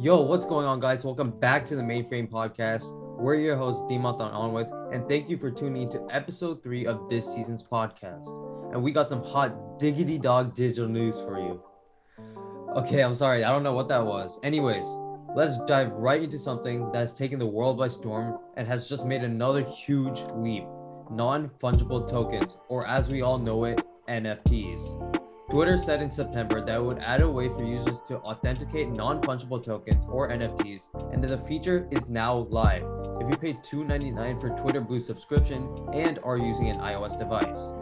Yo, what's going on, guys? Welcome back to the Mainframe Podcast. We're your hosts, Dheemanth and Anwith, and thank you for tuning into episode three of this season's podcast. And we got some hot diggity dog digital news for you. Okay, I'm sorry, I don't know what that was. Anyways, let's dive right into something that's taken the world by storm and has just made another huge leap non fungible tokens, or as we all know it, NFTs. Twitter said in September that it would add a way for users to authenticate non fungible tokens or NFTs, and that the feature is now live if you pay $2.99 for Twitter Blue subscription and are using an iOS device.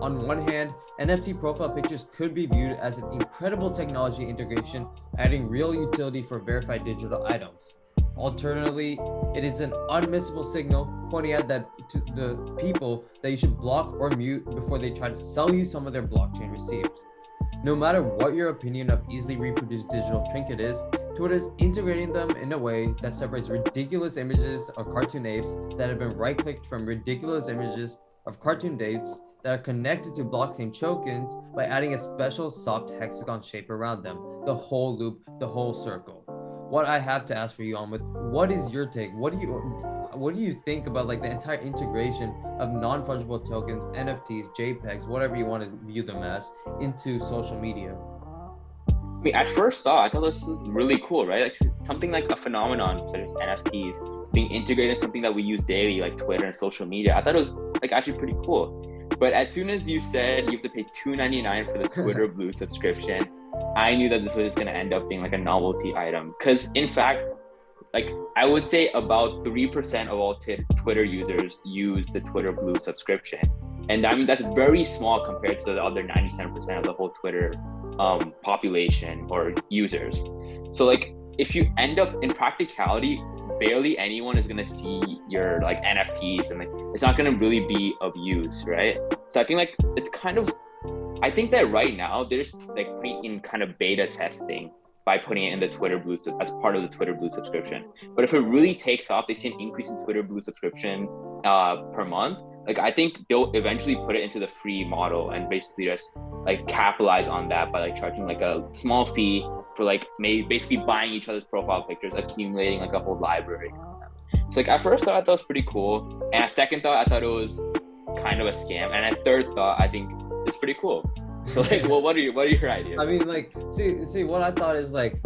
On one hand, NFT profile pictures could be viewed as an incredible technology integration, adding real utility for verified digital items. Alternatively, it is an unmissable signal pointing out that to the people that you should block or mute before they try to sell you some of their blockchain received. No matter what your opinion of easily reproduced digital trinket is, Twitter is integrating them in a way that separates ridiculous images of cartoon apes that have been right-clicked from ridiculous images of cartoon apes that are connected to blockchain tokens by adding a special soft hexagon shape around them, the whole loop, the whole circle. What I have to ask for you Anwith what is your take? What do you what do you think about like the entire integration of non-fungible tokens, NFTs, JPEGs, whatever you want to view them as, into social media? I mean, at first thought, I thought this was really cool, right? Like something like a phenomenon such as NFTs being integrated in something that we use daily, like Twitter and social media. I thought it was like actually pretty cool. But as soon as you said you have to pay $2.99 for the Twitter Blue subscription, I knew that this was just going to end up being like a novelty item. Because in fact, like I would say about 3% of all t- Twitter users use the Twitter Blue subscription. And I mean, that's very small compared to the other 97% of the whole Twitter um, population or users. So, like, if you end up in practicality, barely anyone is to see your like NFTs and like it's not to really be of use, right? So, I think like it's kind of, I think that right now there's like in kind of beta testing by putting it in the Twitter Blue as part of the Twitter Blue subscription. But if it really takes off, they see an increase in Twitter Blue subscription uh, per month. Like I think they'll eventually put it into the free model and basically just like capitalize on that by like charging like a small fee for like maybe basically buying each other's profile pictures, accumulating like a whole library. So like at first thought I thought it was pretty cool, and at second thought I thought it was kind of a scam, and at third thought I think it's pretty cool. So like, well, what are you? What are your ideas? I mean, like, see, see, what I thought is like,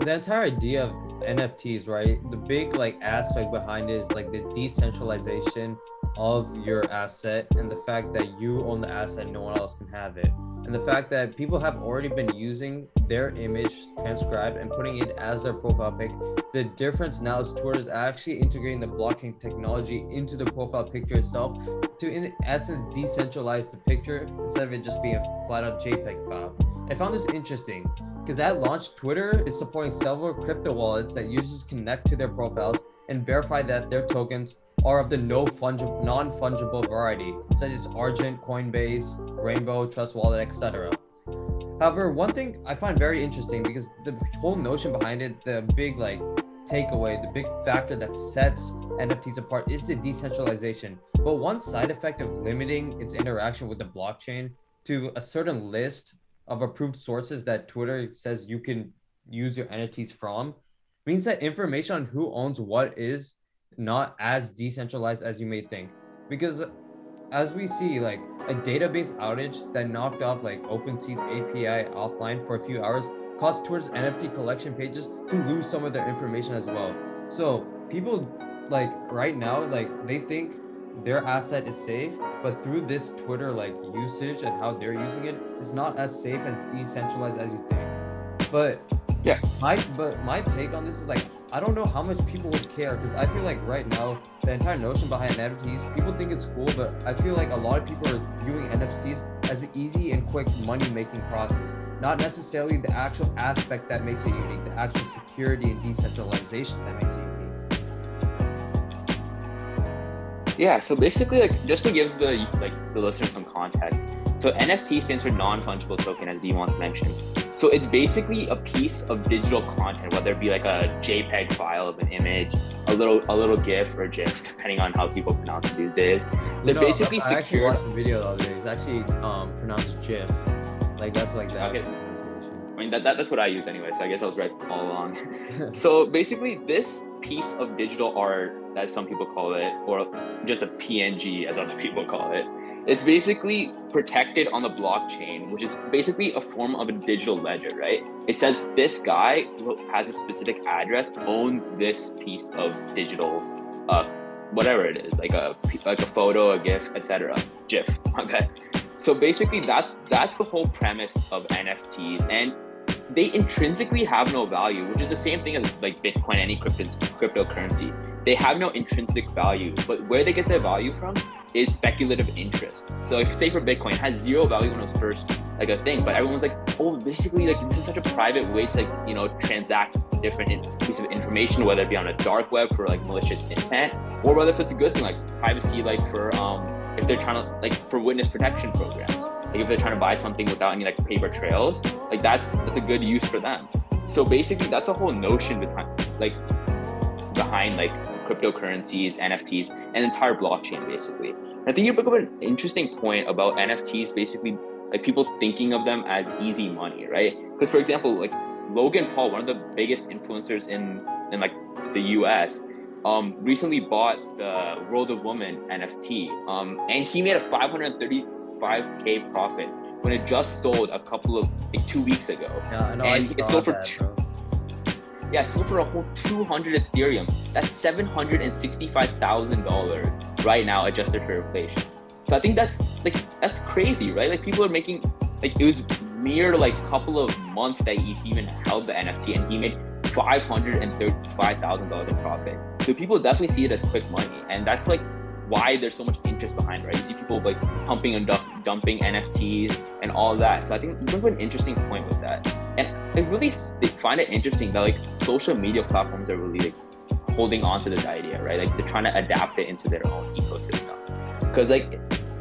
the entire idea of NFTs, right? The big like aspect behind it is like the decentralization of your asset and the fact that you own the asset, no one else can have it. And the fact that people have already been using their image transcribed and putting it as their profile pic. The difference now is is actually integrating the blockchain technology into the profile picture itself to, in essence, decentralize the picture instead of it just being a flat out JPEG file. I found this interesting because at launch, Twitter is supporting several crypto wallets that users connect to their profiles and verify that their tokens are of the no fungible, non-fungible variety, such as Argent, Coinbase, Rainbow, Trust Wallet, etc. However, one thing I find very interesting because the whole notion behind it, the big like takeaway, the big factor that sets NFTs apart is the decentralization. But one side effect of limiting its interaction with the blockchain to a certain list of approved sources that Twitter says you can use your NFTs from means that information on who owns what is not as decentralized as you may think. Because as we see, like a database outage that knocked off like OpenSea's API offline for a few hours caused Twitter's NFT collection pages to lose some of their information as well. So people like right now, like they think their asset is safe, but through this Twitter like usage and how they're using it, it's not as safe as decentralized as you think. But yeah, my but my take on this is like I don't know how much people would care because I feel like right now the entire notion behind NFTs, people think it's cool, but I feel like a lot of people are viewing NFTs as an easy and quick money making process, not necessarily the actual aspect that makes it unique, the actual security and decentralization that makes it unique. Yeah, so basically, like just to give the like the listeners some context, so NFT stands for non-fungible token, as Dheemanth mentioned. So it's basically a piece of digital content, whether it be like a JPEG file of an image, a little a little GIF or GIF, depending on how people pronounce it these days. They're no, basically I secure. watched the video the other day. It's actually um, pronounced GIF. Like that's like that. Okay. I mean, that, that, that's what I use anyway, so I guess I was right all along. so basically, this piece of digital art, as some people call it, or just a PNG, as other people call it, it's basically protected on the blockchain, which is basically a form of a digital ledger, right? It says this guy who has a specific address owns this piece of digital, uh, whatever it is, like a like a photo, a GIF, etc. GIF. Okay. So basically, that's that's the whole premise of NFTs, and they intrinsically have no value, which is the same thing as like Bitcoin, any crypto cryptocurrency. They have no intrinsic value, but where they get their value from is speculative interest. So if say for Bitcoin, it had zero value when it was first like a thing, but everyone's like, oh, basically like this is such a private way to like you know transact different pieces of information, whether it be on a dark web for like malicious intent, or whether if it's a good thing like privacy, like for um if they're trying to like for witness protection programs like if they're trying to buy something without any like paper trails like that's that's a good use for them so basically that's a whole notion behind like behind like cryptocurrencies nfts and entire blockchain basically and i think you bring up an interesting point about nfts basically like people thinking of them as easy money right because for example like logan paul one of the biggest influencers in in like the us um, recently bought the World of Woman NFT, um, and he made a 535k profit when it just sold a couple of like two weeks ago. Yeah. And I it sold for that. Yeah, it sold for a whole 200 Ethereum. That's $765,000 right now, adjusted for inflation. So I think that's like that's crazy, right? Like people are making like it was mere like couple of months that he even held the NFT, and he made five hundred and thirty-five thousand dollars in profit. So people definitely see it as quick money, and that's like why there's so much interest behind, right? You see people like pumping and dump, dumping NFTs and all that. So I think you bring up an interesting point with that, and I really find it interesting that like social media platforms are really like holding on to this idea, right? Like they're trying to adapt it into their own ecosystem, because like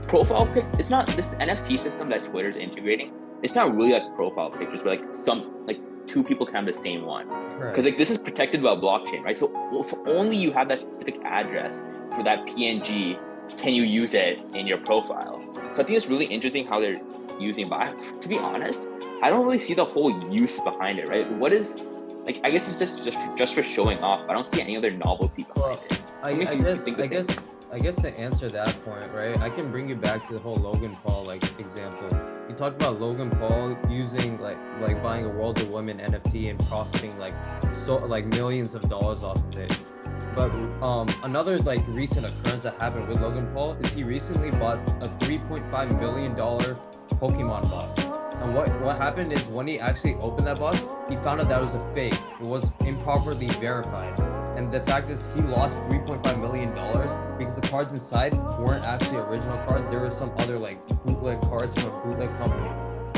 profile pic, it's not this NFT system that Twitter's integrating. It's not really like profile pictures, but like some like two people can have the same one Right. because like this is protected by blockchain right so if only you have that specific address for that png can you use it in your profile so i think it's really interesting how they're using but I, to be honest i don't really see the whole use behind it right what is like i guess it's just just for, just for showing off i don't see any other novelty behind Well, it I, me I guess I guess I guess to answer that point, right? I can bring you back to the whole Logan Paul like example. You talked about Logan Paul using like like buying a World of Women NFT and profiting like so like millions of dollars off of it. But um another like recent occurrence that happened with Logan Paul is he recently bought a 3.5 million dollar Pokemon box. And what what happened is when he actually opened that box, he found out that it was a fake. It was improperly verified. And the fact is, he lost 3.5 million dollars because the cards inside weren't actually original cards. There were some other like bootleg cards from a bootleg company.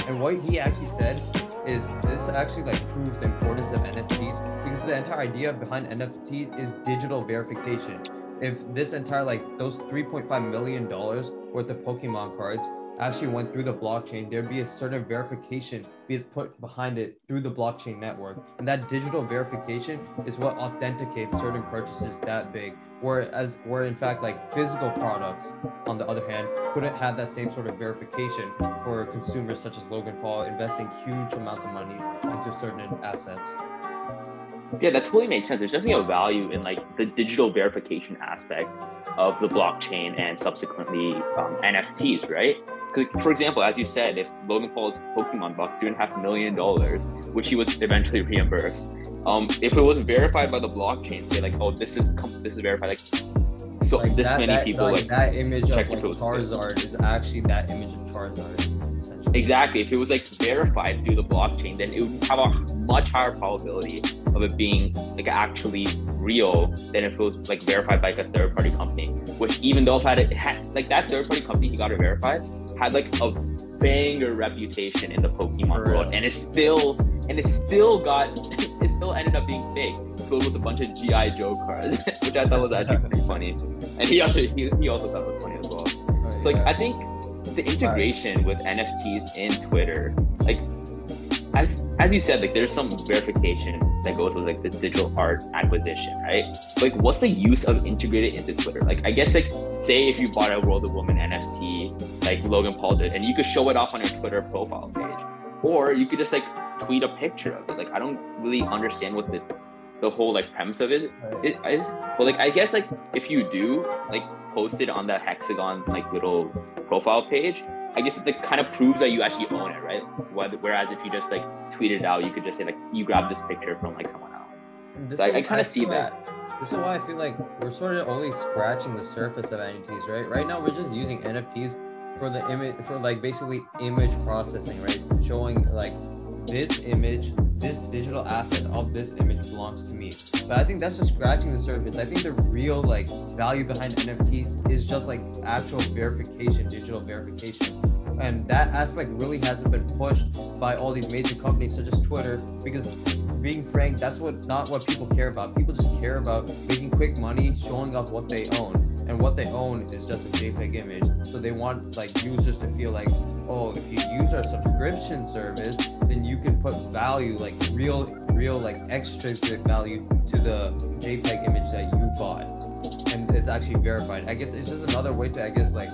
And what he actually said is this actually like proves the importance of NFTs because the entire idea behind NFTs is digital verification. If this entire like those 3.5 million dollars worth of Pokemon cards actually went through the blockchain, there'd be a certain verification be put behind it through the blockchain network. And that digital verification is what authenticates certain purchases that big. Whereas where in fact like physical products, on the other hand, couldn't have that same sort of verification for consumers such as Logan Paul investing huge amounts of monies into certain assets. yeah that totally makes sense there's definitely a value in like the digital verification aspect of the blockchain and subsequently um, nfts right for example as you said if logan paul's pokemon box three and a half million dollars which he was eventually reimbursed um, if it was verified by the blockchain say like oh this is this is verified like so Like this that, many that, people like, like, that image of like if it was legit. Charizard is actually that image of Charizard. Exactly. If it was like verified through the blockchain, then it would have a much higher probability of it being like actually real than if it was like verified by like a third party company. Which even though if I had, it had like that third party company he got it verified had like a banger reputation in the Pokemon For world, and it still and it still got it still ended up being fake, filled with a bunch of GI Joe cards, which I thought was actually pretty funny. And he also he, he also thought it was funny as well. Oh, So like yeah. I think the integration with NFTs in Twitter, like as as you said, like there's some verification that goes with like the digital art acquisition, right? Like what's the use of integrating into Twitter? Like I guess like say if you bought a World of Woman NFT, like Logan Paul did, and you could show it off on your Twitter profile page. Or you could just like tweet a picture of it. Like I don't really understand what the the whole like premise of it is. But like I guess like if you do like post it on that hexagon like little profile page, I guess it like, kind of proves that you actually own it, right? Whereas if you just like tweet it out, you could just say like you grabbed this picture from like someone else. So I, I kind of see that. This is why I feel like we're sort of only scratching the surface of NFTs, right? Right now, we're just using NFTs for the image, for like basically image processing, right? Showing like this image, this digital asset of this image belongs to me. But I think that's just scratching the surface. I think the real like value behind NFTs is just like actual verification, digital verification. And that aspect really hasn't been pushed by all these major companies such as Twitter because being frank, that's what not what people care about. People just care about making quick money, showing off what they own. And what they own is just a JPEG image. So they want like users to feel like, oh, if you use our subscription service, then you can put value, like real, real, like extrinsic value to the JPEG image that you bought. And it's actually verified. I guess it's just another way to, I guess, like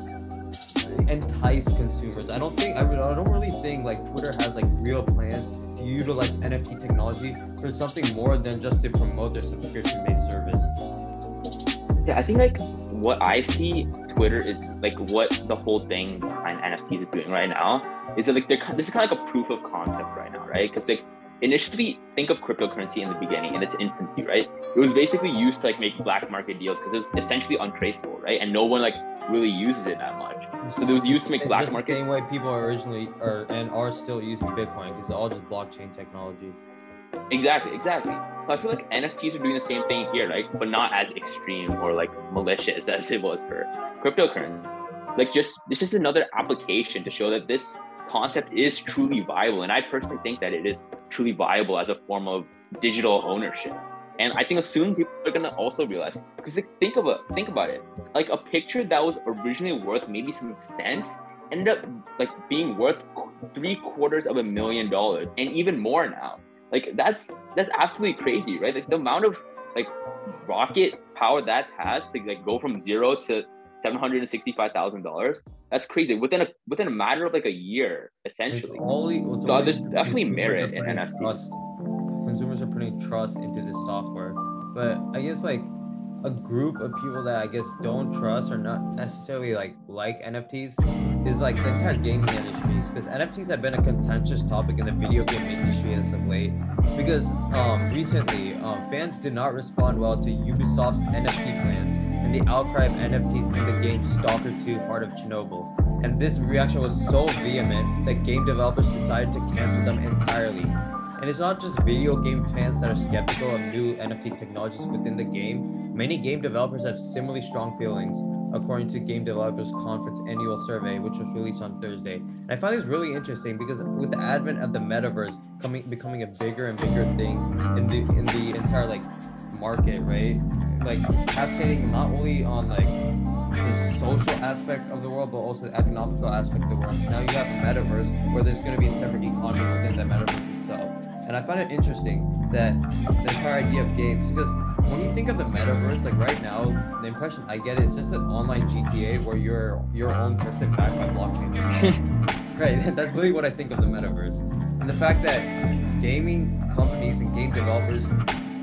entice consumers. I don't think I, I don't really think like Twitter has like real plans to utilize NFT technology for something more than just to promote their subscription-based service. Yeah, I think like what I see Twitter is like what the whole thing behind NFTs is doing right now is that like they're this is kind of like a proof of concept right now, right? Because like initially think of cryptocurrency in the beginning in its infancy, right? It was basically used to like make black market deals because it was essentially untraceable, right? And no one like really uses it that much. So it was used to make black market. The same way people are originally are and are still using Bitcoin because it's all just blockchain technology. Exactly, exactly. So I feel like NFTs are doing the same thing here, right? But not as extreme or like malicious as it was for cryptocurrency. Like just this is another application to show that this concept is truly viable. And I personally think that it is truly viable as a form of digital ownership. And I think soon people are gonna also realize because think of it, think about it. It's like a picture that was originally worth maybe some cents ended up like being worth three quarters of a million dollars and even more now. Like that's that's absolutely crazy, right? Like the amount of like rocket power that has to like go from zero to seven hundred and sixty-five thousand dollars. That's crazy within a within a matter of like a year, essentially. Like so there's definitely merit in NFTs consumers are putting trust into this software. But I guess like a group of people that I guess don't trust or not necessarily like like NFTs is like the entire gaming industry because NFTs have been a contentious topic in the video game industry as of late because um, recently um, fans did not respond well to Ubisoft's NFT plans the outcry of NFTs in the game Stalker 2 Heart of Chernobyl. And this reaction was so vehement that game developers decided to cancel them entirely and it's not just video game fans that are skeptical of new NFT technologies within the game. Many game developers have similarly strong feelings, according to Game Developers Conference annual survey, which was released on Thursday. And I find this really interesting because with the advent of the metaverse coming becoming a bigger and bigger thing in the in the entire like market, right? Like cascading not only on like the social aspect of the world, but also the economical aspect of the world. So now you have a metaverse where there's going to be a separate economy within that metaverse itself. And I find it interesting that the entire idea of games, because when you think of the metaverse, like right now, the impression I get is just an online GTA where you're your own person backed by blockchain. right, that's literally what I think of the metaverse. And the fact that gaming companies and game developers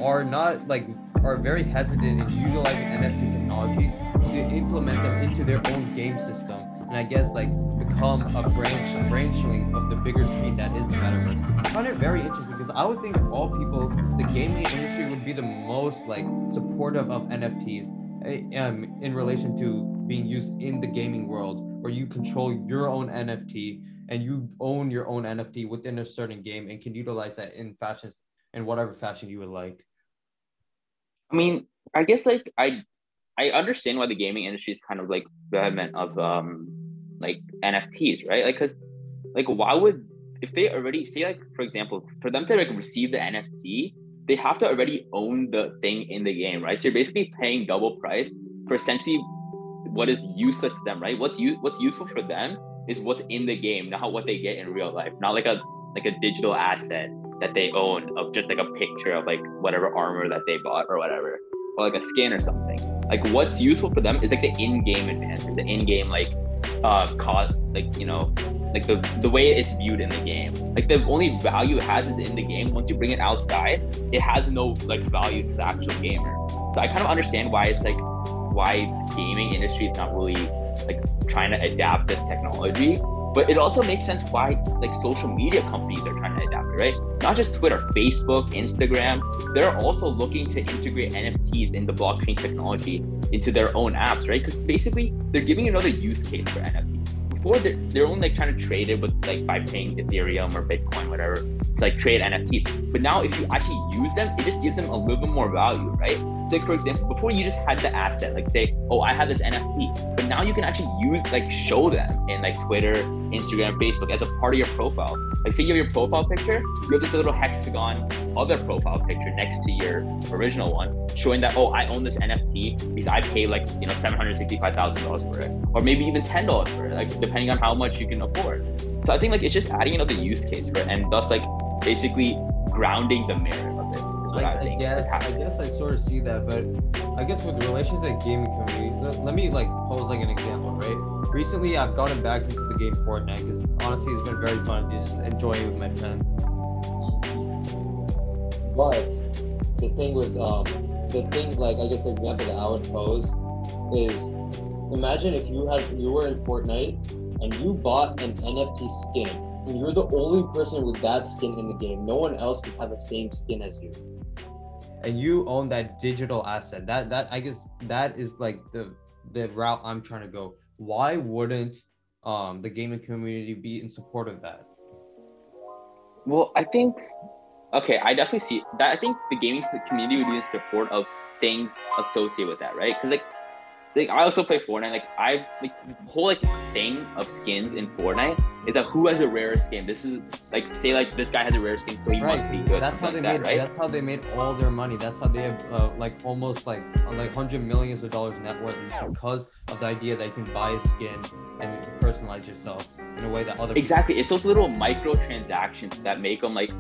are not like are very hesitant in utilizing NFT technologies to implement them into their own game system and I guess like become a branch, a branchling of the bigger tree that is the metaverse. I find it very interesting because I would think of all people, the gaming industry would be the most like supportive of NFTs eh, um, in relation to being used in the gaming world, where you control your own NFT and you own your own NFT within a certain game and can utilize that in fashions in whatever fashion you would like. I mean, I guess like I I understand why the gaming industry is kind of like vehement of um like NFTs, right? Like, cause like why would if they already say like for example for them to like receive the NFT, they have to already own the thing in the game, right? So you're basically paying double price for essentially what is useless to them, right? What's u- what's useful for them is what's in the game, not what they get in real life, not like a like a digital asset that they own of just like a picture of like whatever armor that they bought or whatever or like a skin or something. Like what's useful for them is like the in-game advancement, the in-game like uh like you know like the the way it's viewed in the game. Like the only value it has is in the game. Once you bring it outside, it has no like value to the actual gamer. So I kind of understand why it's like why gaming industry is not really like trying to adapt this technology. But it also makes sense why like social media companies are trying to adapt it, right? Not just Twitter, Facebook, Instagram. They're also looking to integrate NFTs in the blockchain technology into their own apps, right? Because basically they're giving another use case for NFTs. Before they're, they're only like trying to trade it with like by paying Ethereum or Bitcoin, whatever, to like trade NFTs. But now if you actually use them, it just gives them a little bit more value, right? Like for example, before you just had the asset, like say, oh, I have this NFT, but now you can actually use like show them in like Twitter, Instagram, Facebook as a part of your profile. Like say you have your profile picture, you have this little hexagon other profile picture next to your original one, showing that oh, I own this NFT because I paid like you know seven hundred sixty-five thousand dollars for it, or maybe even ten dollars for it, like depending on how much you can afford. So I think like it's just adding another use case for it, and thus like basically grounding the. Is what I, I, I guess I guess I sort of see that, but I guess with relation to the gaming community, let, let me like pose like an example, right? Recently, I've gotten back into the game Fortnite because honestly, it's been very fun to just enjoy it with my friends. But the thing with um the thing like I guess the example that I would pose is imagine if you had you were in Fortnite and you bought an NFT skin and you're the only person with that skin in the game. No one else can have the same skin as you. And you own that digital asset that that i guess that is like the the route i'm trying to go why wouldn't um the gaming community be in support of that Well, I think okay, I definitely see that. I think the gaming community would be in support of things associated with that, right? Because like, like I also play Fortnite. Like I like the whole like thing of skins in Fortnite is that who has a rare skin. This is like say like this guy has a rare skin, so he must be good. that's how they like made that, right? that's how they made all their money that's how they have uh, like almost like uh, like 100 millions of dollars net worth is because of the idea that you can buy a skin and personalize yourself in a way that other people Exactly. It's those little micro transactions that make them like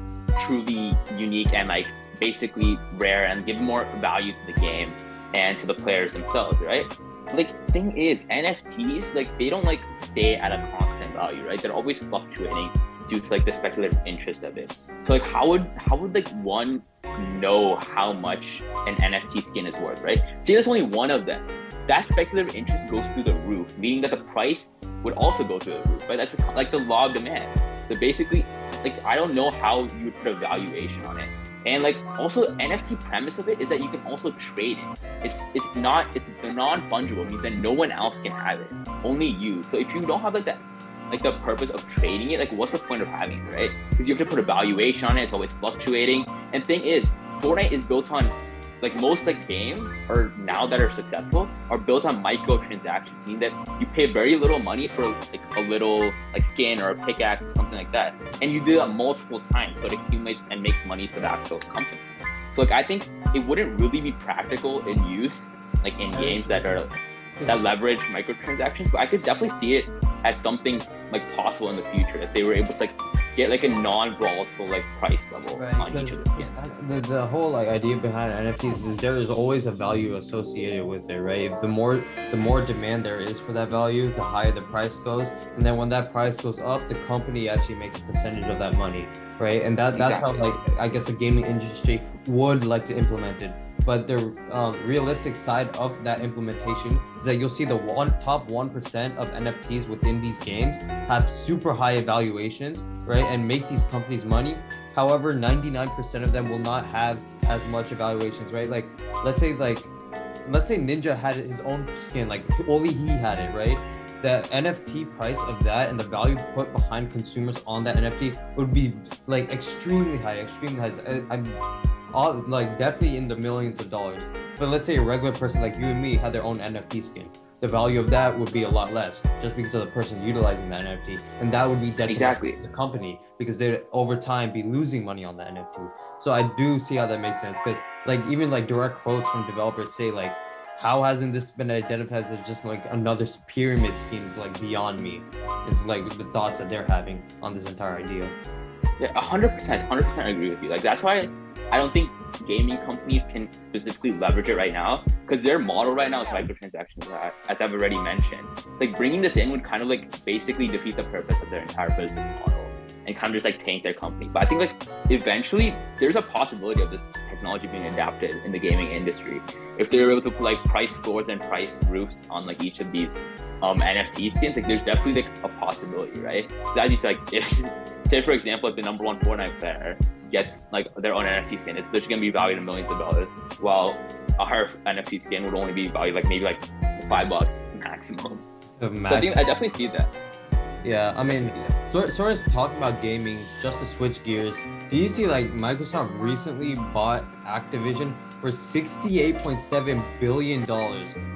truly unique and like basically rare and give more value to the game and to the players themselves, right? Like thing is, NFTs like they don't like stay at a constant value, right? They're always fluctuating due to like the speculative interest of it. So like how would how would like one know how much an NFT skin is worth, right? See, there's only one of them. That speculative interest goes through the roof, meaning that the price would also go through the roof, right? That's like the law of demand. So basically, like I don't know how you would put a valuation on it. And like also NFT premise of it is that you can also trade it. It's it's not it's non-fungible means that no one else can have it, only you. So if you don't have like that like the purpose of trading it, like what's the point of having it, right? Because you have to put a valuation on it. It's always fluctuating. And thing is, Fortnite is built on like most like games are now that are successful are built on microtransactions, meaning that you pay very little money for like a little like skin or a pickaxe or something like that, and you do that multiple times, so it accumulates and makes money for the actual company. So like I think it wouldn't really be practical in use like in games that are that leverage microtransactions, but I could definitely see it as something like possible in the future if they were able to like get like a non-volatile like price level Right, on each of the the, the whole like idea behind NFTs is there is always a value associated with it, right? The more the more demand there is for that value, the higher the price goes, and then when that price goes up, the company actually makes a percentage of that money, right? And that that's Exactly. how like I guess the gaming industry would like to implement it. But the um, realistic side of that implementation is that you'll see the one top one percent of NFTs within these games have super high evaluations, right, and make these companies money. However, 99% of them will not have as much evaluations, right? Like, let's say like, let's say Ninja had his own skin, like only he had it, right? The NFT price of that and the value put behind consumers on that NFT would be like extremely high, extremely high. I, I'm all like definitely in the millions of dollars. But let's say a regular person like you and me had their own NFT skin. The value of that would be a lot less just because of the person utilizing that NFT. And that would be detrimental Exactly. to the company because they'd over time be losing money on the NFT. So I do see how that makes sense because like even like direct quotes from developers say like how hasn't this been identified as just like another pyramid scheme is like beyond me. It's like the thoughts that they're having on this entire idea. Yeah, hundred percent, hundred percent agree with you. Like that's why I don't think gaming companies can specifically leverage it right now because their model right now is microtransactions, as I've already mentioned. Like bringing this in would kind of like basically defeat the purpose of their entire business model and kind of just like tank their company. But I think like eventually there's a possibility of this technology being adapted in the gaming industry. If they're able to put like price floors and price roofs on like each of these um, NFT skins, like there's definitely like a possibility, right? As you said, like, if, say for example, like the number one Fortnite player gets like their own NFT skin, it's literally gonna be valued in millions of dollars, while our NFT skin would only be valued like maybe like five bucks maximum. So I think I definitely see that. Yeah, I mean, sort sort of talking about gaming. Just to switch gears, do you see like Microsoft recently bought Activision for $68.7 billion,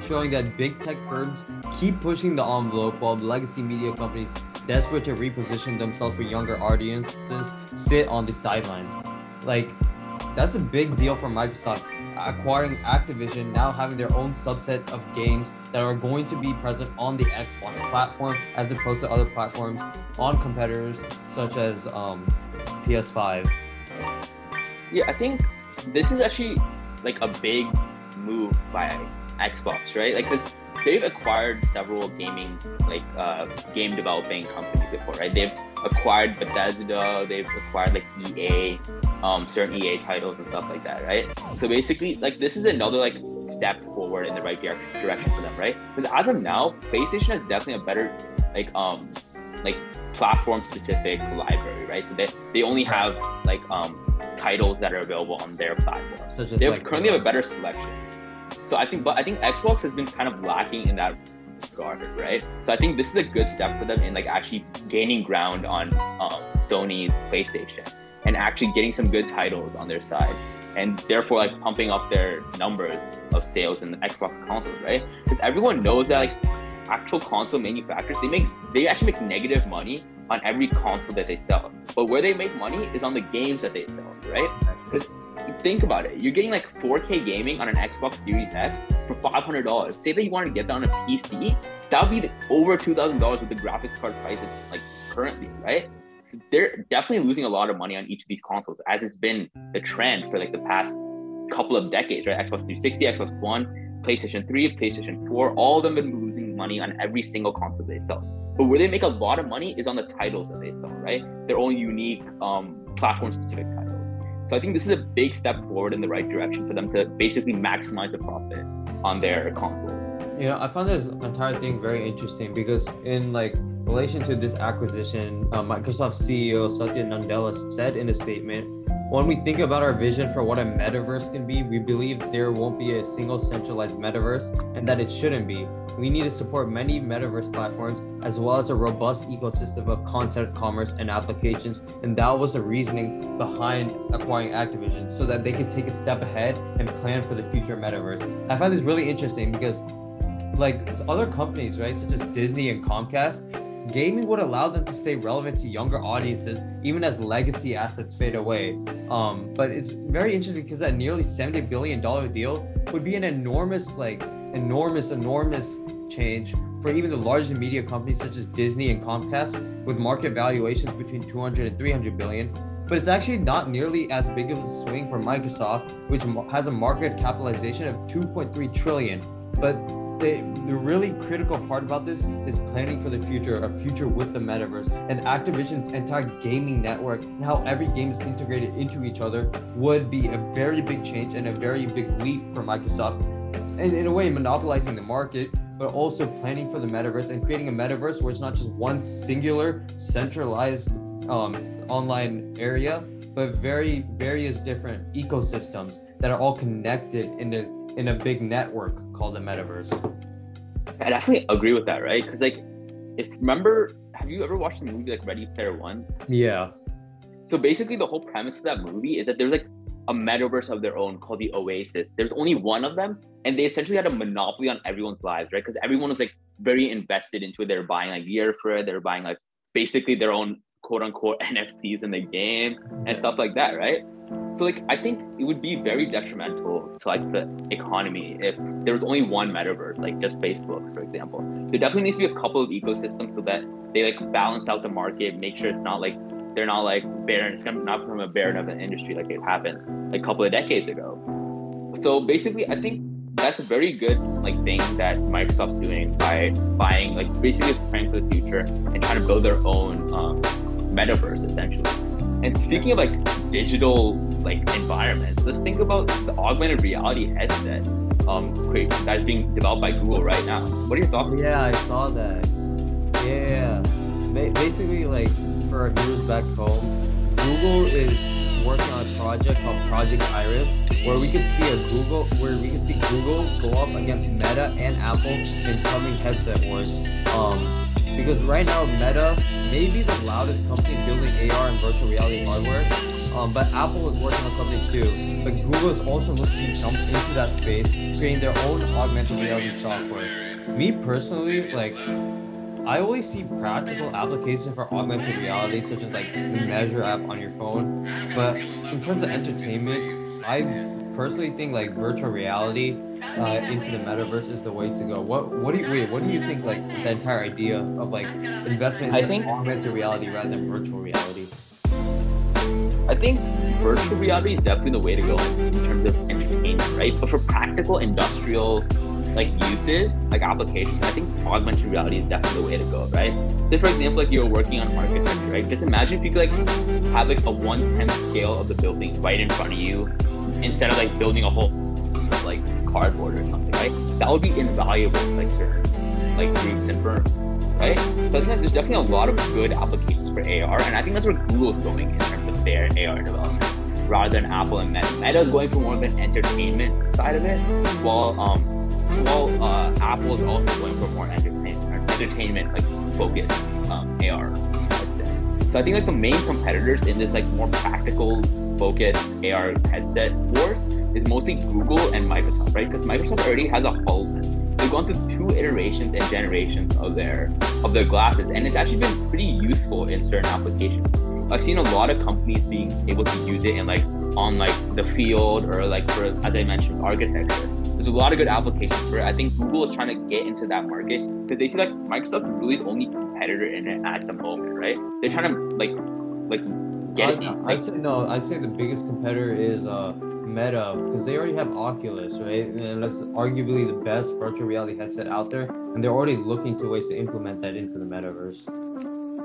showing that big tech firms keep pushing the envelope while legacy media companies desperate to reposition themselves for younger audiences sit on the sidelines. Like, that's a big deal for Microsoft acquiring Activision, now having their own subset of games that are going to be present on the Xbox platform as opposed to other platforms on competitors such as um, PS5. Yeah, I think this is actually like a big move by Xbox, right? Like, because they've acquired several gaming, like uh, game developing companies before, right? They've acquired Bethesda, they've acquired like EA, um, certain EA titles and stuff like that, right? So basically, like this is another like step forward in the right direction for them, right? Because as of now, PlayStation has definitely a better like um like platform specific library, right? So they they only have like um titles that are available on their platform. So they like, currently have a better selection. So I think, but I think Xbox has been kind of lacking in that regard, right? So I think this is a good step for them in like actually gaining ground on um, Sony's PlayStation and actually getting some good titles on their side and therefore like pumping up their numbers of sales in the Xbox consoles, right? Because everyone knows that like actual console manufacturers they make they actually make negative money on every console that they sell. But where they make money is on the games that they sell, right? Because think about it, you're getting like 4K gaming on an Xbox Series X for $500. Say that you wanted to get that on a PC, that would be over $2,000 with the graphics card prices like currently, right? So they're definitely losing a lot of money on each of these consoles, as it's been the trend for like the past couple of decades, right? Xbox 360, Xbox One, PlayStation 3, PlayStation 4, all of them have been losing money on every single console they sell. But where they make a lot of money is on the titles that they sell, right? Their own unique um, platform specific titles. I think this is a big step forward in the right direction for them to basically maximize the profit on their consoles. You know, I found this entire thing very interesting because in like relation to this acquisition, uh, Microsoft CEO Satya Nadella said in a statement when we think about our vision for what a metaverse can be, we believe there won't be a single centralized metaverse and that it shouldn't be. We need to support many metaverse platforms as well as a robust ecosystem of content, commerce, and applications. And that was the reasoning behind acquiring Activision so that they could take a step ahead and plan for the future metaverse. I find this really interesting because like other companies, right, such as Disney and Comcast, gaming would allow them to stay relevant to younger audiences even as legacy assets fade away. Um, but it's very interesting because that nearly $70 billion deal would be an enormous, like, enormous, enormous change for even the largest media companies such as Disney and Comcast with market valuations between 200 and 300 billion. But it's actually not nearly as big of a swing for Microsoft, which has a market capitalization of 2.3 trillion. But the, the really critical part about this is planning for the future, a future with the metaverse, and Activision's entire gaming network and how every game is integrated into each other would be a very big change and a very big leap for Microsoft. And in a way, monopolizing the market, but also planning for the metaverse and creating a metaverse where it's not just one singular centralized um, online area, but very various different ecosystems that are all connected in a in a big network called the metaverse. I definitely agree with that, right? Because like, if remember, have you ever watched the movie like Ready Player One? Yeah. So basically, the whole premise of that movie is that there's like a metaverse of their own called the Oasis. There's only one of them, and they essentially had a monopoly on everyone's lives, right? Because everyone was like very invested into it. They're buying like gear for it. They're buying like basically their own quote unquote NFTs in the game and stuff like that, right? So like I think it would be very detrimental to like the economy if there was only one metaverse, like just Facebook, for example. There definitely needs to be a couple of ecosystems so that they like balance out the market, make sure it's not like they're not like barren. It's gonna not become a barren of an industry like it happened like a couple of decades ago. So basically, I think that's a very good like thing that Microsoft's doing by buying like basically preparing for the future and trying to build their own um, metaverse essentially. And speaking of like digital like environments, let's think about the augmented reality headset um that's being developed by Google right now. What are your thoughts? Yeah, I saw that. Yeah, basically like for our viewers back home, Google is working on a project called Project Iris, where we could see a Google, where we could see Google go up against Meta and Apple in coming headset wars. Um, because right now Meta may be the loudest company building AR and virtual reality hardware, um, but Apple is working on something too. But Google is also looking to jump into that space, creating their own augmented reality software. Me personally, like I always see practical applications for augmented reality, such as like the Measure app on your phone. But in terms of entertainment, I personally think like virtual reality uh, into the metaverse is the way to go. What what do you wait? What do you think like the entire idea of like investment in think, augmented reality rather than virtual reality? I think virtual reality is definitely the way to go in terms of entertainment, right? But for practical industrial like uses, like applications, I think augmented reality is definitely the way to go, right? Say for example, like you're working on architecture, right? Just imagine if you could like have like a one tenth scale of the building right in front of you, instead of like building a whole cardboard or something, right? That would be invaluable to like certain like groups and firms, right? So I think that there's definitely a lot of good applications for AR, and I think that's where Google's going in terms of their AR development, rather than Apple and Meta. Meta is going for more of an entertainment side of it, while um well, uh, Apple is also going for more entertainment, entertainment like focused um, AR. So I think like the main competitors in this like more practical focused AR headset wars is mostly Google and Microsoft, right? Because Microsoft already has a whole. They've gone through two iterations and generations of their of their glasses, and it's actually been pretty useful in certain applications. I've seen a lot of companies being able to use it in like on like the field or like for as I mentioned architecture there's a lot of good applications for it. I think Google is trying to get into that market because they see like Microsoft is really the only competitor in it at the moment, right? They're trying to like like get I'd, it. Like, I'd say no. I'd say the biggest competitor is uh Meta because they already have Oculus, right? And that's arguably the best virtual reality headset out there, and they're already looking to ways to implement that into the metaverse.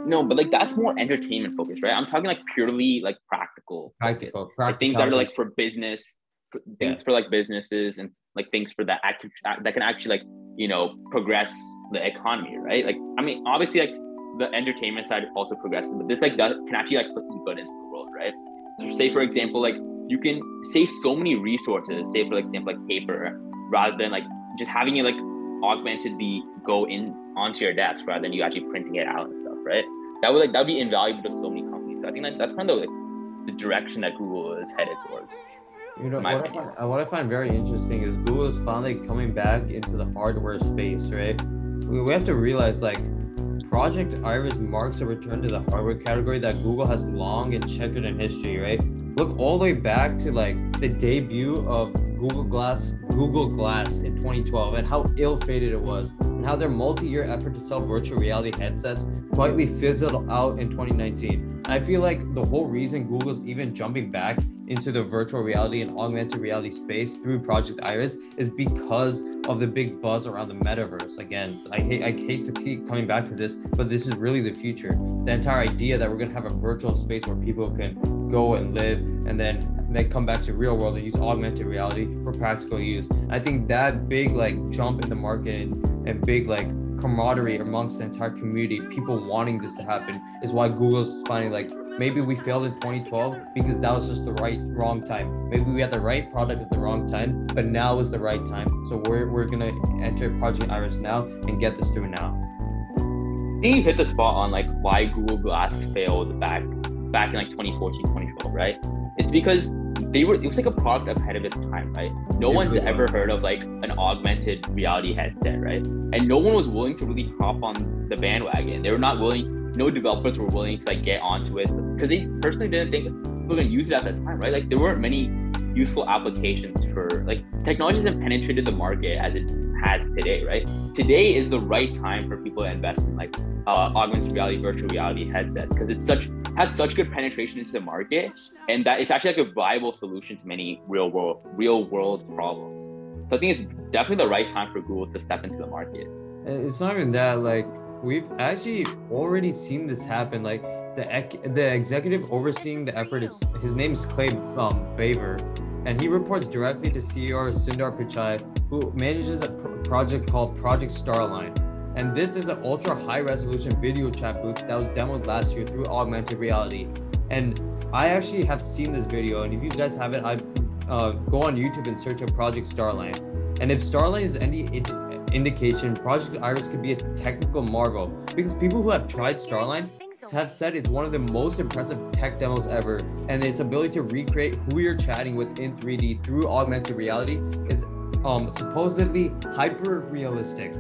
No, but like that's more entertainment focused, right? I'm talking like purely like practical, practical, practical. Like, things that are like for business, things yeah. for like businesses and like things for that act that can actually like you know progress the economy right like i mean obviously like the entertainment side also progresses but this like does, can actually like put some good into the world right so say for example like you can save so many resources say for example like paper rather than like just having it like augmentedly go in onto your desk rather than you actually printing it out and stuff right that would like that would be invaluable to so many companies so i think that that's kind of like the direction that google is headed towards you know, what I, find, what I, find, very interesting is Google is finally coming back into the hardware space, right? We, we have to realize like Project Iris marks a return to the hardware category that Google has long and checkered in history, right? Look all the way back to like the debut of Google Glass, Google Glass in 2012, and how ill-fated it was, and how their multi-year effort to sell virtual reality headsets quietly fizzled out in 2019. I feel like the whole reason Google's even jumping back into the virtual reality and augmented reality space through Project Iris is because of the big buzz around the metaverse. Again, I hate I hate to keep coming back to this, but this is really the future. The entire idea that we're gonna have a virtual space where people can go and live and then they come back to real world and use augmented reality for practical use. I think that big like jump in the market and, and big like camaraderie amongst the entire community, people wanting this to happen, is why Google's finding like maybe we failed in 2012 because that was just the right wrong time. Maybe we had the right product at the wrong time, but now is the right time. So we're we're gonna enter Project Iris now and get this through now. I think you hit the spot on like why Google Glass failed back back in like 2014, 2012, right? It's because they were it was like a product ahead of its time, right? No one's ever heard of like an augmented reality headset, right? And no one was willing to really hop on the bandwagon. They were not willing no developers were willing to like get onto it because they personally didn't think people were gonna use it at that time, right? Like there weren't many useful applications for like technology hasn't penetrated the market as it has today, right? Today is the right time for people to invest in like uh, augmented reality, virtual reality headsets because it's such has such good penetration into the market, and that it's actually like a viable solution to many real world real world problems. So I think it's definitely the right time for Google to step into the market. It's not even that. Like we've actually already seen this happen. Like the ec- the executive overseeing the effort is his name is Clay um, Bavor, and he reports directly to CEO Sundar Pichai, who manages a pr- project called Project Starline. And this is an ultra high resolution video chat booth that was demoed last year through augmented reality. And I actually have seen this video, and if you guys haven't, I uh, go on YouTube and search up Project Starline. And if Starline is any indication, Project Iris could be a technical marvel because people who have tried Starline have said it's one of the most impressive tech demos ever, and its ability to recreate who you're chatting with in 3D through augmented reality is um, supposedly hyper realistic.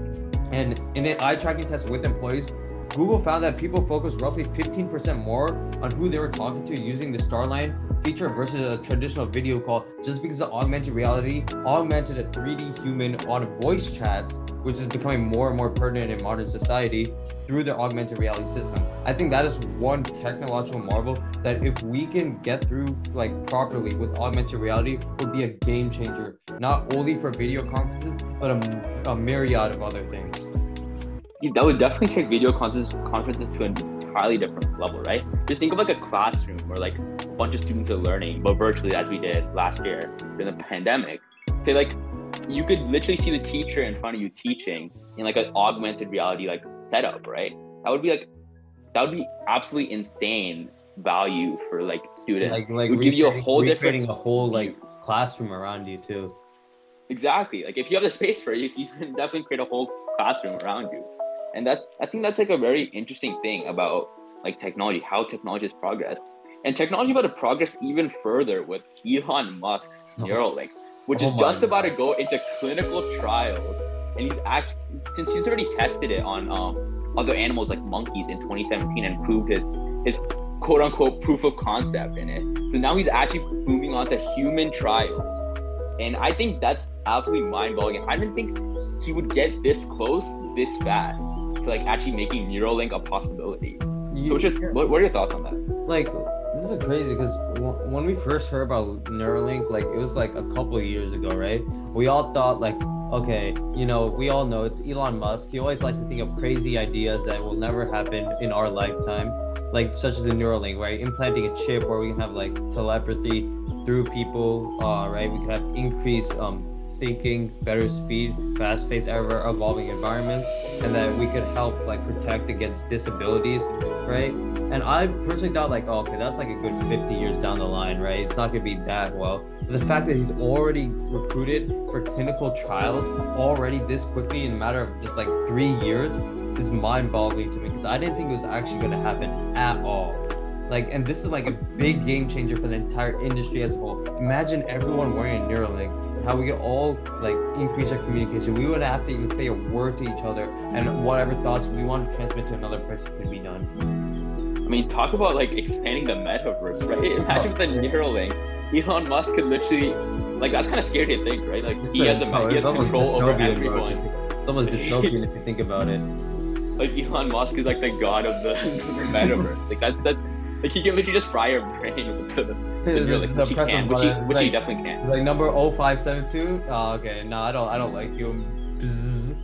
And in an eye tracking test with employees, Google found that people focus roughly 15% more on who they were talking to using the Starline feature versus a traditional video call just because of augmented reality augmented a 3D human on voice chats, which is becoming more and more pertinent in modern society through the augmented reality system. I think that is one technological marvel that if we can get through like properly with augmented reality would be a game changer, not only for video conferences, but a, a myriad of other things that would definitely take video conferences conferences to an entirely different level, right? Just think of like a classroom where like a bunch of students are learning, but virtually as we did last year during the pandemic. Say like you could literally see the teacher in front of you teaching in like an augmented reality like setup, right? That would be like that would be absolutely insane value for like students. Like like it would give you a whole different a whole like classroom around you too. Exactly. Like if you have the space for it, you can definitely create a whole classroom around you and that i think that's like a very interesting thing about like technology how technology has progressed. And technology about to progress even further with elon musk's oh. neuralink which oh is just God. about to go into clinical trials. And he's act since he's already tested it on um, other animals like monkeys in 2017 and proved his his quote unquote proof of concept in it. So now he's actually moving on to human trials. And i think that's absolutely mind-blowing i didn't think he would get this close this fast to like actually making Neuralink a possibility. You, so your, what, what are your thoughts on that? Like, this is crazy because when we first heard about Neuralink, like it was like a couple of years ago, right? We all thought like, okay, you know, we all know it's Elon Musk. He always likes to think of crazy ideas that will never happen in our lifetime, like such as the Neuralink, right? Implanting a chip where we can have like telepathy through people, uh, right? We can have increased um, thinking, better speed, fast-paced, ever-evolving environments, and that we could help like protect against disabilities, right? And I personally thought like, oh, okay, that's like a good 50 years down the line, right? It's not gonna be that well. But the fact that he's already recruited for clinical trials already this quickly in a matter of just like three years is mind-boggling to me because I didn't think it was actually gonna happen at all. Like, and this is like a big game changer for the entire industry as a whole. Imagine everyone wearing a Neuralink how we could all like increase our communication. We would have to even say a word to each other, and whatever thoughts we want to transmit to another person could be done. I mean, talk about like expanding the metaverse, right? Imagine with a Neuralink, Elon Musk could literally, like, that's kind of scary to think, right? Like, it's he has a oh, he has control over everyone. It's almost dystopian if you think about it. Like Elon Musk is like the god of the, the metaverse. Like that's that's like he can literally just fry your brain with the, which he can, which he, which like, he definitely can. Like number 0572? Oh, okay. No, I don't I don't like you. Bzz.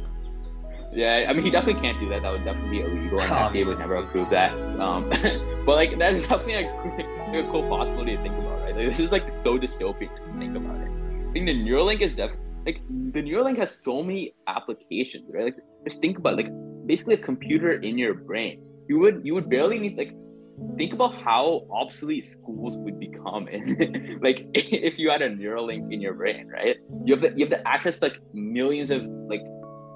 Yeah, I mean he definitely can't do that. That would definitely be illegal, and FDA would never approve that. Um, but like that's definitely like, like a cool possibility to think about, right? Like this is like so dystopian to think about it. I think the Neuralink is definitely like the Neuralink has so many applications, right? Like just think about it, like basically a computer in your brain. You would you would barely need like think about how obsolete schools would become in like if you had a Neuralink in your brain, right? You have the you have the access like millions of like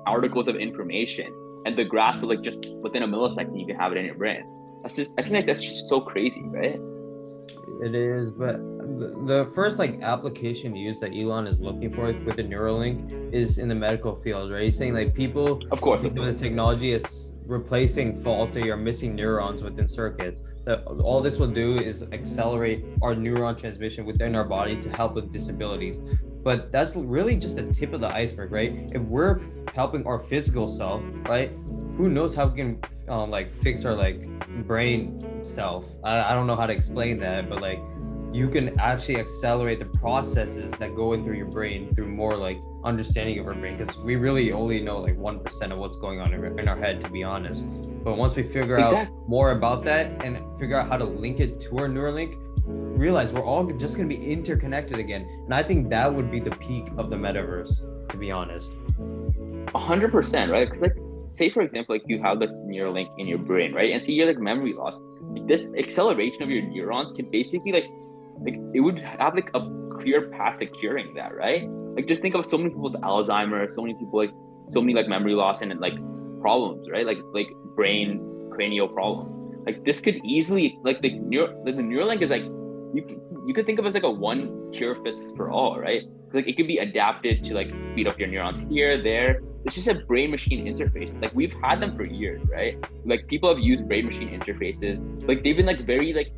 articles of information and the grasp of like just within a millisecond you can have it in your brain. That's just I think like that's just so crazy, right? It is, but the first like application use that Elon is looking for with the Neuralink is in the medical field, right? He's saying like people of course think of the technology is replacing faulty or missing neurons within circuits that all this will do is accelerate our neuron transmission within our body to help with disabilities. But that's really just the tip of the iceberg, right? If we're helping our physical self, right? Who knows how we can um, like fix our like brain self? I, I don't know how to explain that, but like you can actually accelerate the processes that go in through your brain through more like understanding of our brain because we really only know like 1% of what's going on in our head to be honest. But once we figure exactly. out more about that and figure out how to link it to our neuralink realize we're all just going to be interconnected again. And i think that would be the peak of the metaverse to be honest. 100% right? Because like say for example like you have this neuralink in your brain right? And see you're like memory loss. This acceleration of your neurons can basically like like it would have like a clear path to curing that, right? Like just think of so many people with Alzheimer's, so many people like so many like memory loss and like problems, right? Like like brain cranial problems. Like this could easily like the neuro like the Neuralink is like you you could think of it as like a one cure fits for all, right? Like it could be adapted to like speed up your neurons here, there. It's just a brain machine interface. Like we've had them for years, right? Like people have used brain machine interfaces. Like they've been like very like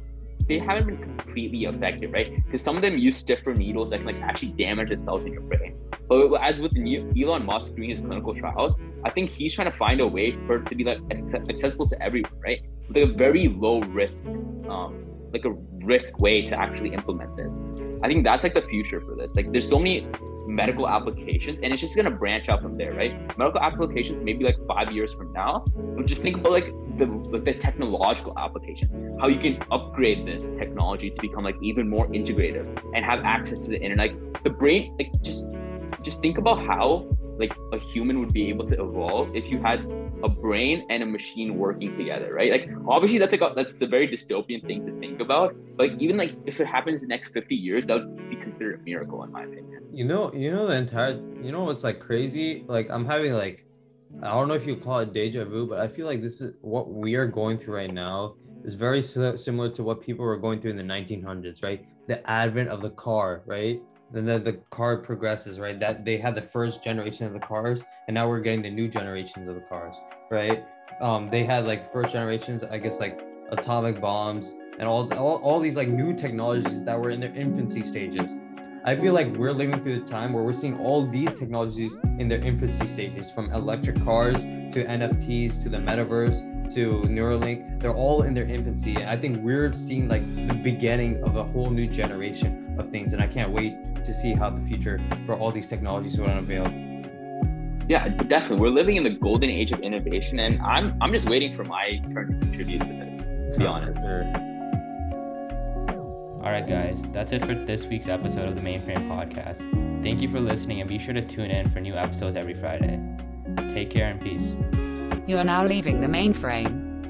they haven't been completely effective, right? Because some of them use stiffer needles that can like actually damage the cells in your brain. But as with Elon Musk doing his clinical trials, I think he's trying to find a way for it to be like accessible to everyone, right? Like a very low risk, um, like a risk way to actually implement this. I think that's like the future for this. Like, there's so many medical applications and it's just gonna branch out from there right? Medical applications maybe like five years from now but just think about like the like the technological applications how you can upgrade this technology to become like even more integrative and have access to the internet. Like the brain like just just think about how like a human would be able to evolve if you had a brain and a machine working together, right? Like obviously that's like a, that's a very dystopian thing to think about. But like, even like if it happens in the next 50 years, that would be considered a miracle in my opinion. You know, you know the entire you know what's like crazy? Like I'm having like I don't know if you call it deja vu, but I feel like this is what we are going through right now is very similar to what people were going through in the 1900s, right? The advent of the car, right? Then the, car progresses right? That they had the first generation of the cars and now we're getting the new generations of the cars right? Um they had like first generations i guess like atomic bombs and all, all all these like new technologies that were in their infancy stages. I feel like we're living through the time where we're seeing all these technologies in their infancy stages from electric cars to nfts to the metaverse to neuralink. They're all in their infancy and i think we're seeing like the beginning of a whole new generation of things and i can't wait to see how the future for all these technologies will unveil. Yeah, definitely. We're living in the golden age of innovation, and I'm I'm just waiting for my turn to contribute to this. To be honest. All right, guys, that's it for this week's episode of the Mainframe Podcast. Thank you for listening, and be sure to tune in for new episodes every Friday. Take care and peace. You are now leaving the mainframe.